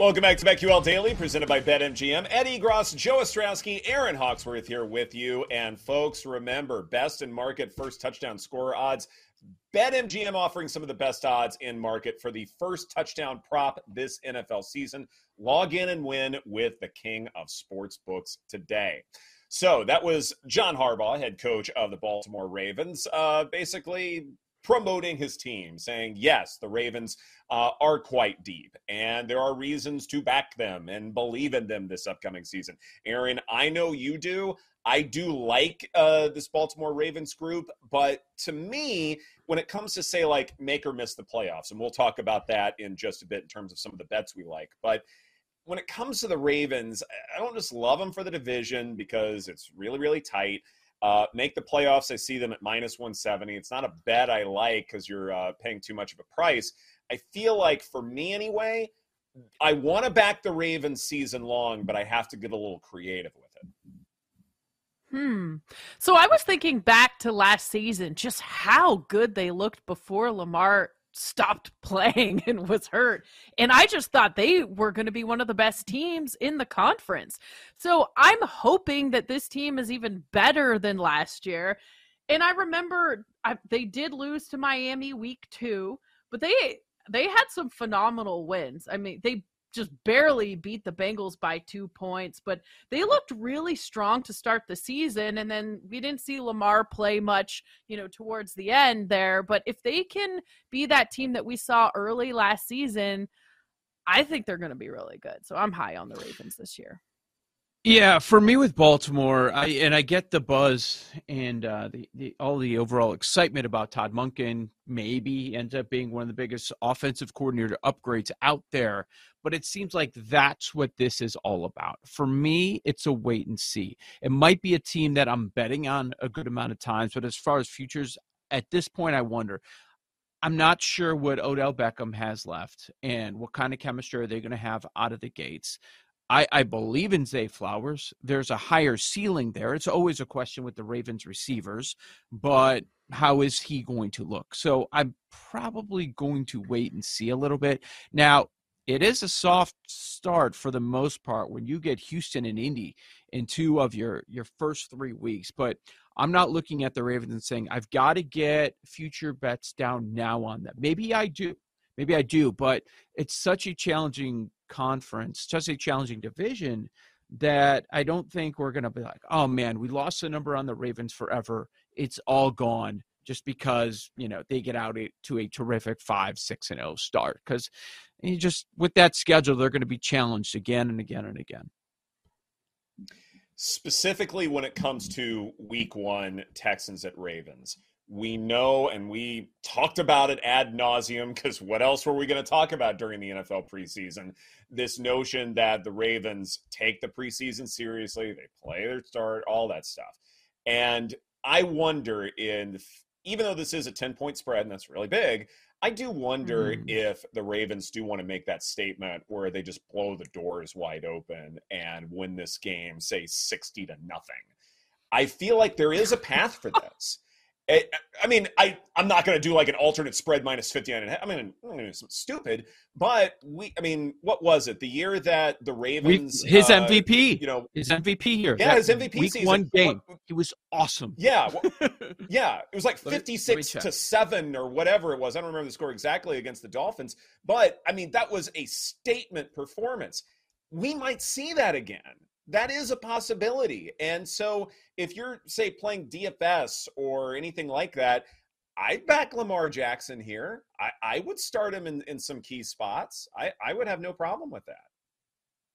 Welcome back to BetQL Daily, presented by BetMGM. Ed Egros, Joe Ostrowski, Erin Hawksworth here with you. And folks, remember, best in market first touchdown scorer odds. BetMGM offering some of the best odds in market for the first touchdown prop this NFL season. Log in and win with the king of sports books today. So that was John Harbaugh, head coach of the Baltimore Ravens, uh, basically promoting his team, saying, yes, the Ravens uh, are quite deep, and there are reasons to back them and believe in them this upcoming season. Erin, I know you do. I do like uh, this Baltimore Ravens group, but to me, when it comes to say like make or miss the playoffs, and we'll talk about that in just a bit in terms of some of the bets we like, but when it comes to the Ravens, I don't just love them for the division because it's really, really tight. Uh, make the playoffs. I see them at minus 170. It's not a bet I like because you're uh, paying too much of a price. I feel like for me anyway, I want to back the Ravens season long, but I have to get a little creative with it. Hmm. So I was thinking back to last season, just how good they looked before Lamar stopped playing and was hurt. And I just thought they were going to be one of the best teams in the conference. So I'm hoping that this team is even better than last year. And I remember I, they did lose to Miami week two, but they they had some phenomenal wins. I mean, they just barely beat the Bengals by two points, but they looked really strong to start the season. And then we didn't see Lamar play much, you know, towards the end there. But if they can be that team that we saw early last season, I think they're going to be really good. So I'm high on the Ravens this year. Yeah, for me with Baltimore, I and I get the buzz and uh, the, the all the overall excitement about Todd Monken. Maybe ends up being one of the biggest offensive coordinator upgrades out there, but it seems like that's what this is all about. For me, it's a wait and see. It might be a team that I'm betting on a good amount of times, but as far as futures, at this point, I wonder. I'm not sure what Odell Beckham has left and what kind of chemistry are they going to have out of the gates. I, I believe in Zay Flowers. There's a higher ceiling there. It's always a question with the Ravens receivers, but how is he going to look? So I'm probably going to wait and see a little bit. Now, it is a soft start for the most part when you get Houston and Indy in two of your your first three weeks. But I'm not looking at the Ravens and saying I've got to get future bets down now on them. Maybe I do. Maybe I do, but it's such a challenging conference, such a challenging division that I don't think we're going to be like, oh man, we lost the number on the Ravens forever. It's all gone just because you know they get out to a terrific five, six, and zero oh start. Because you just with that schedule, they're going to be challenged again and again and again. Specifically, when it comes to Week One, Texans at Ravens we know and we talked about it ad nauseum because what else were we going to talk about during the NFL preseason? This notion that the Ravens take the preseason seriously, they play their start, all that stuff. And I wonder if, even though this is a 10 point spread and that's really big, I do wonder mm. if the Ravens do want to make that statement where they just blow the doors wide open and win this game, say 60 to nothing. I feel like there is a path for this. I mean, I I'm not going to do like an alternate spread minus 59 and I mean, it's stupid, but we I mean, what was it? The year that the Ravens we, his uh, MVP, you know, his MVP here. Yeah, his MVP week season. one game. He was awesome. Yeah. yeah, it was like 56 to 7 or whatever it was. I don't remember the score exactly against the Dolphins, but I mean, that was a statement performance. We might see that again that is a possibility. And so if you're, say, playing DFS or anything like that, I'd back Lamar Jackson here. I, I would start him in, in some key spots. I, I would have no problem with that.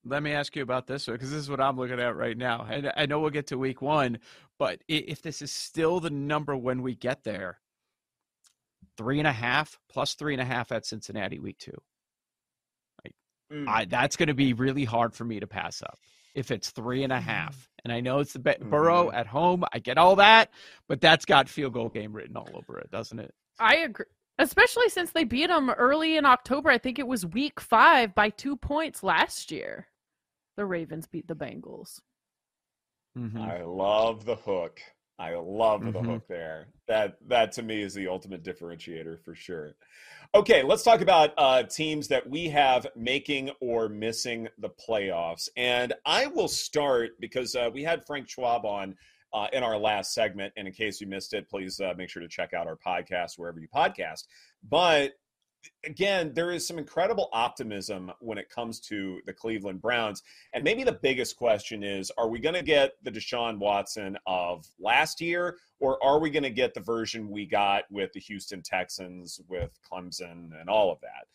Let me ask you about this because this is what I'm looking at right now. And I know we'll get to week one, but if this is still the number when we get there, three and a half plus three and a half at Cincinnati week two. Like, mm. I, that's going to be really hard for me to pass up if it's three and a mm-hmm. half. And I know it's the mm-hmm. Burrow at home. I get all that, but that's got field goal game written all over it, doesn't it? I agree. Especially since they beat them early in October. I think it was week five by two points last year. The Ravens beat the Bengals. Mm-hmm. I love the hook. I love the Mhm. hook there. That that to me is the ultimate differentiator for sure. Okay, let's talk about uh, teams that we have making or missing the playoffs. And I will start because uh, we had Frank Schwab on uh, in our last segment. And in case you missed it, please uh, make sure to check out our podcast wherever you podcast. But again, there is some incredible optimism when it comes to the Cleveland Browns. And maybe the biggest question is are we going to get the Deshaun Watson of last year, or are we going to get the version we got with the Houston Texans, with Clemson, and all of that?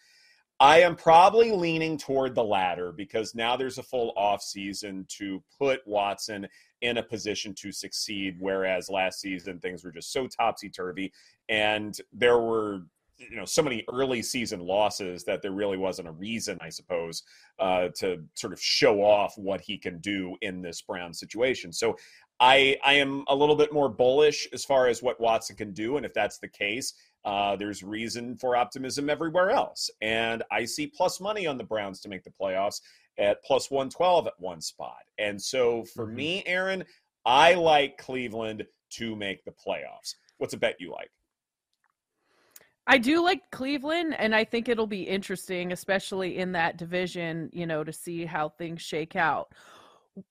I am probably leaning toward the latter because now there's a full offseason to put Watson in a position to succeed, whereas last season things were just so topsy turvy. And there were you know so many early season losses that there really wasn't a reason i suppose uh, to sort of show off what he can do in this brown situation. So i i am a little bit more bullish as far as what watson can do and if that's the case uh, there's reason for optimism everywhere else. And i see plus money on the browns to make the playoffs at plus 112 at one spot. And so for Mhm. me erin i like cleveland to make the playoffs. What's a bet you like I do like Cleveland, and I think it'll be interesting, especially in that division, you know, to see how things shake out.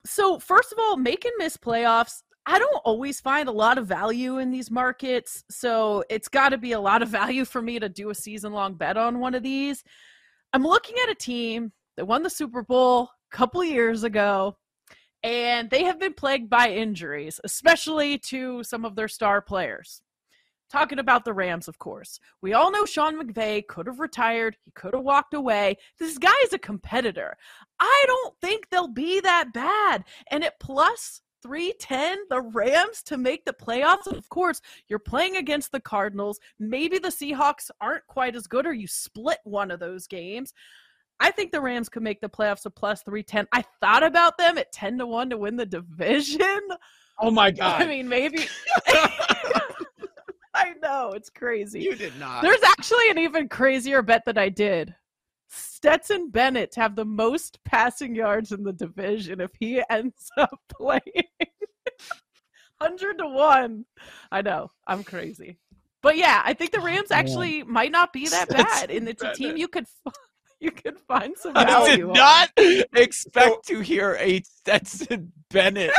So, first of all, make and miss playoffs. I don't always find a lot of value in these markets. So, it's got to be a lot of value for me to do a season long bet on one of these. I'm looking at a team that won the Super Bowl a couple years ago, and they have been plagued by injuries, especially to some of their star players. Talking about the Rams, of course. We all know Sean McVay could have retired. He could have walked away. This guy is a competitor. I don't think they'll be that bad. And at plus 310, the Rams to make the playoffs. And of course, you're playing against the Cardinals. Maybe the Seahawks aren't quite as good, or you split one of those games. I think the Rams could make the playoffs at plus 310. I thought about them at 10 to 1 to win the division. Oh my God. I mean, maybe. I know, it's crazy. you did not. There's actually an even crazier bet that I did. Stetson Bennett to have the most passing yards in the division if he ends up playing. 100 to 1. I know, I'm crazy. But yeah, I think the Rams oh, man. actually might not be that Stetson bad and it's a team you could f- you could find some I value did on. not expect to hear a Stetson Bennett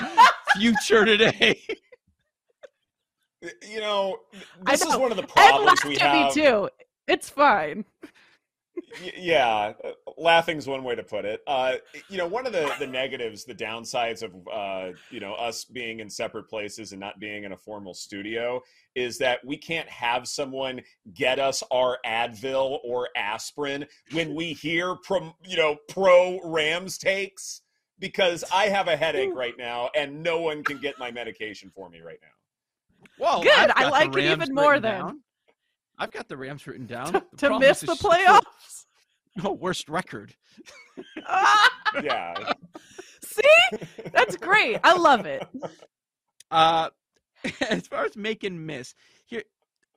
future today. You know this is one of the problems we have me too. It's fine. Yeah uh, laughing's one way to put it uh you know one of the the negatives the downsides of uh you know us being in separate places and not being in a formal studio is that we can't have someone get us our advil or aspirin when we hear from you know pro rams takes because i have a headache right now and no one can get my medication for me right now Well, Good, I've I got the like it even more written then. down. I've got the Rams written down. to, The to miss the playoffs. Oh, worst record. yeah See? That's great. I love it. Uh, as far as make and miss, here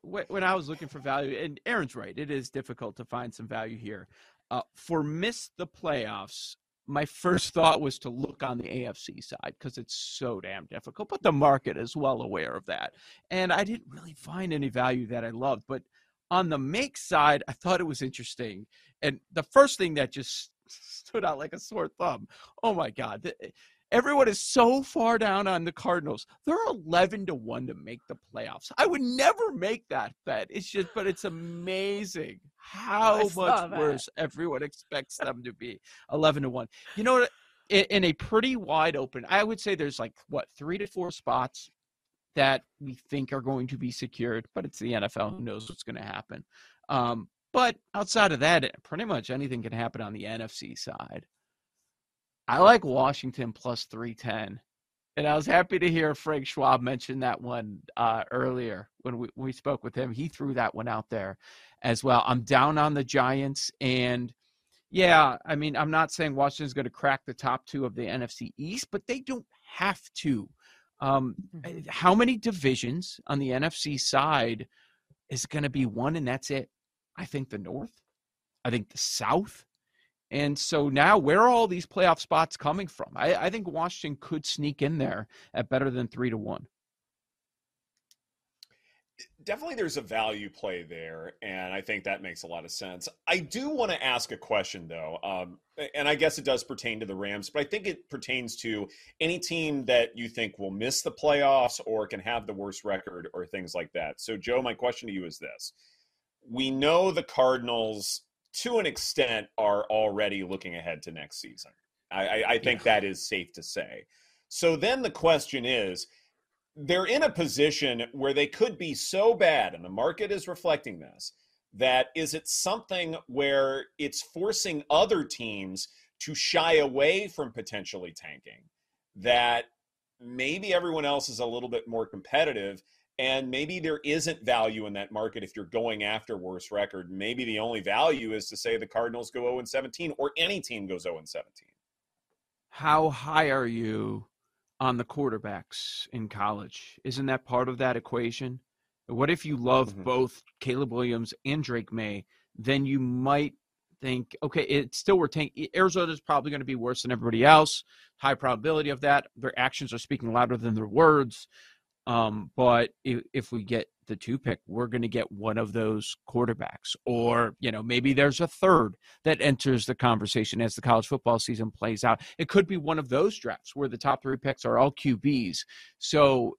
when I was looking for value, and Erin's right, it is difficult to find some value here. Uh, for miss the playoffs, my first thought was to look on the AFC side because it's so damn difficult. But the market is well aware of that, and I didn't really find any value that I loved. But on the make side, I thought it was interesting, and the first thing that just stood out like a sore thumb. Oh my God! Eh, Everyone is so far down on the Cardinals. They're 11 to 1 to make the playoffs. I would never make that bet. It's just, but it's amazing how I much worse everyone expects them to be. 11 to 1. You know what? In, in a pretty wide open, I would say there's like, what, three to four spots that we think are going to be secured, but it's the NFL. Who knows what's going to happen? Um, but outside of that, pretty much anything can happen on the NFC side. I like Washington plus 310. And I was happy to hear Frank Schwab mention that one uh, earlier when we, we spoke with him. He threw that one out there as well. I'm down on the Giants. And yeah, I mean, I'm not saying Washington's going to crack the top two of the NFC East, but they don't have to. Um, how many divisions on the NFC side is going to be one and that's it? I think the North. I think the South. And so now, where are all these playoff spots coming from? I, I think Washington could sneak in there at better than three to one. definitely there's a value play there, and I think that makes a lot of sense. I do want to ask a question though, um, and I guess it does pertain to the Rams, but I think it pertains to any team that you think will miss the playoffs or can have the worst record or things like that. So, Joe, my question to you is this: We know the Cardinals, to an extent, are already looking ahead to next season. I, I, I think yeah. that is safe to say. So then the question is they're in a position where they could be so bad, and the market is reflecting this, that is it something where it's forcing other teams to shy away from potentially tanking? That maybe everyone else is a little bit more competitive and maybe there isn't value in that market if you're going after worse record. Maybe the only value is to say the Cardinals go 0 and 17 or any team goes 0 and 17. How high are you on the quarterbacks in college. Isn't that part of that equation? What if you love mm-hmm. both Caleb Williams and Drake Maye? Then you might think, okay, it's still we're taking Arizona's probably going to be worse than everybody else. High probability of that. Their actions are speaking louder than their words. Um, but if, if we get the two pick, we're going to get one of those quarterbacks, or you know, maybe there's a third that enters the conversation as the college football season plays out. It could be one of those drafts where the top three picks are all QBs. So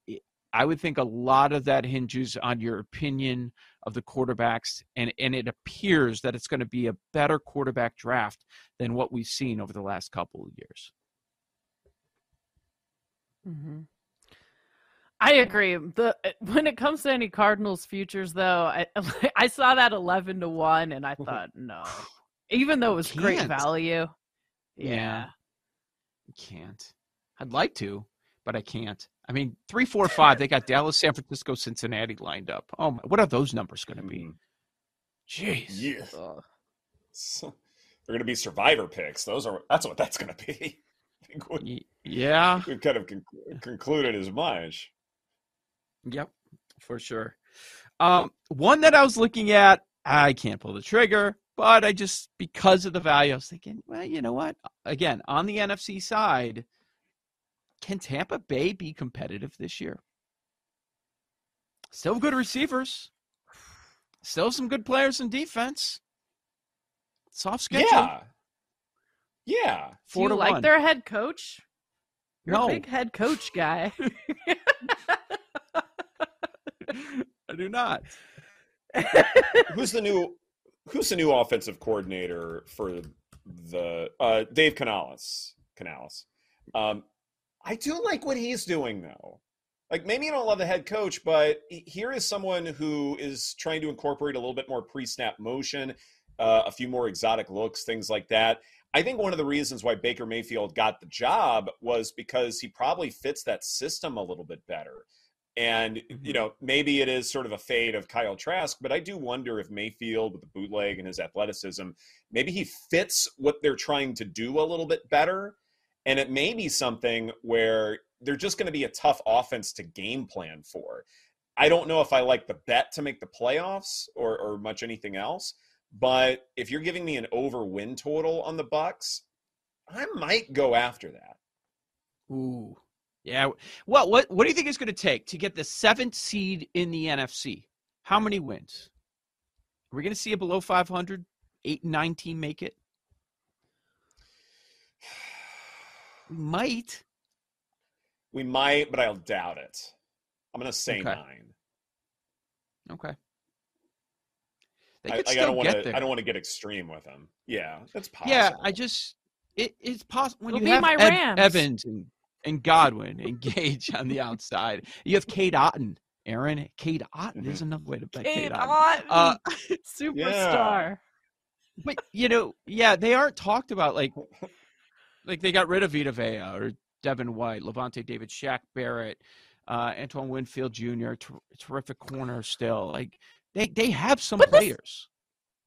I would think a lot of that hinges on your opinion of the quarterbacks, and and it appears that it's going to be a better quarterback draft than what we've seen over the last couple of years. Mm-hmm. I agree. The when it comes to any Cardinals futures, though, I I saw that eleven to one, and I thought no, even though it was great value. Yeah. yeah, can't. I'd like to, but I can't. I mean, three, four, five. They got Dallas, San Francisco, Cincinnati lined up. Oh, my, what are those numbers going to be? Mm. Jeez. Yeah. So, they're going to be survivor picks. Those are. That's what that's going to be. yeah. We've kind of con- concluded as much. Yep, for sure. Um, one that I was looking at, I can't pull the trigger, but I just because of the value, I was thinking, well, you know what? Again, on the NFC side, can Tampa Bay be competitive this year? Still good receivers, still some good players in defense. Soft schedule. Yeah. Yeah. Four Do you like one. their head coach? You're no. a big head coach guy. I do not. who's the new Who's the new offensive coordinator for the uh, Dave Canales? Canales. Um, I do like what he's doing though. Like maybe you don't love the head coach, but here is someone who is trying to incorporate a little bit more pre-snap motion, uh, a few more exotic looks, things like that. I think one of the reasons why Baker Mayfield got the job was because he probably fits that system a little bit better. And, you mm-hmm. know, maybe it is sort of a fade of Kyle Trask, but I do wonder if Mayfield, with the bootleg and his athleticism, maybe he fits what they're trying to do a little bit better. And it may be something where they're just going to be a tough offense to game plan for. I don't know if I like the bet to make the playoffs or, or much anything else, but if you're giving me an over win total on the Bucs, I might go after that. Ooh, yeah. Well, what what do you think it's going to take to get the seventh seed in the NFC? How many wins? Are we going to see a below 500, eight and nine team make it? We might. We might, but I'll doubt it. I'm going to say okay. nine. Okay. I, I, don't want to. I don't want to get extreme with them. Yeah, that's possible. Yeah, I just it, it's possible when It'll you have Ed, Evans and and Godwin engage on the outside. You have Cade Otton. Erin. Cade Otton mm-hmm. is another way to bet Kate. Cade Otton. Uh, Superstar. Yeah. But you know, yeah, they aren't talked about like like they got rid of Vita Vea or Devin White, Lavonte David, Shaq Barrett, uh, Antoine Winfield Jr., ter- terrific corner still. Like they they have some but players.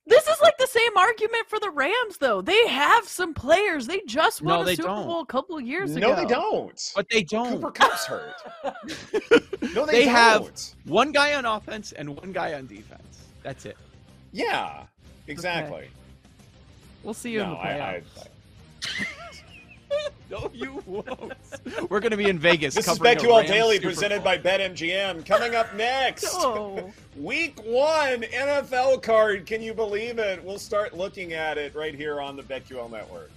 This, this is like the same argument for the Rams, though. They have some players. They just won no, a Super don't. Bowl a couple of years no, ago. No, they don't. But they don't. Cooper Kupp's hurt. no, they, they don't. have one guy on offense and one guy on defense. That's it. Yeah, exactly. Okay. We'll see you no, in the playoffs. I, I, no, you won't. We're going to be in Vegas. This is covering a BetQL Daily Super presented Bowl. by BetMGM. Coming up next, Oh. week one NFL card. Can you believe it? We'll start looking at it right here on the BetQL network.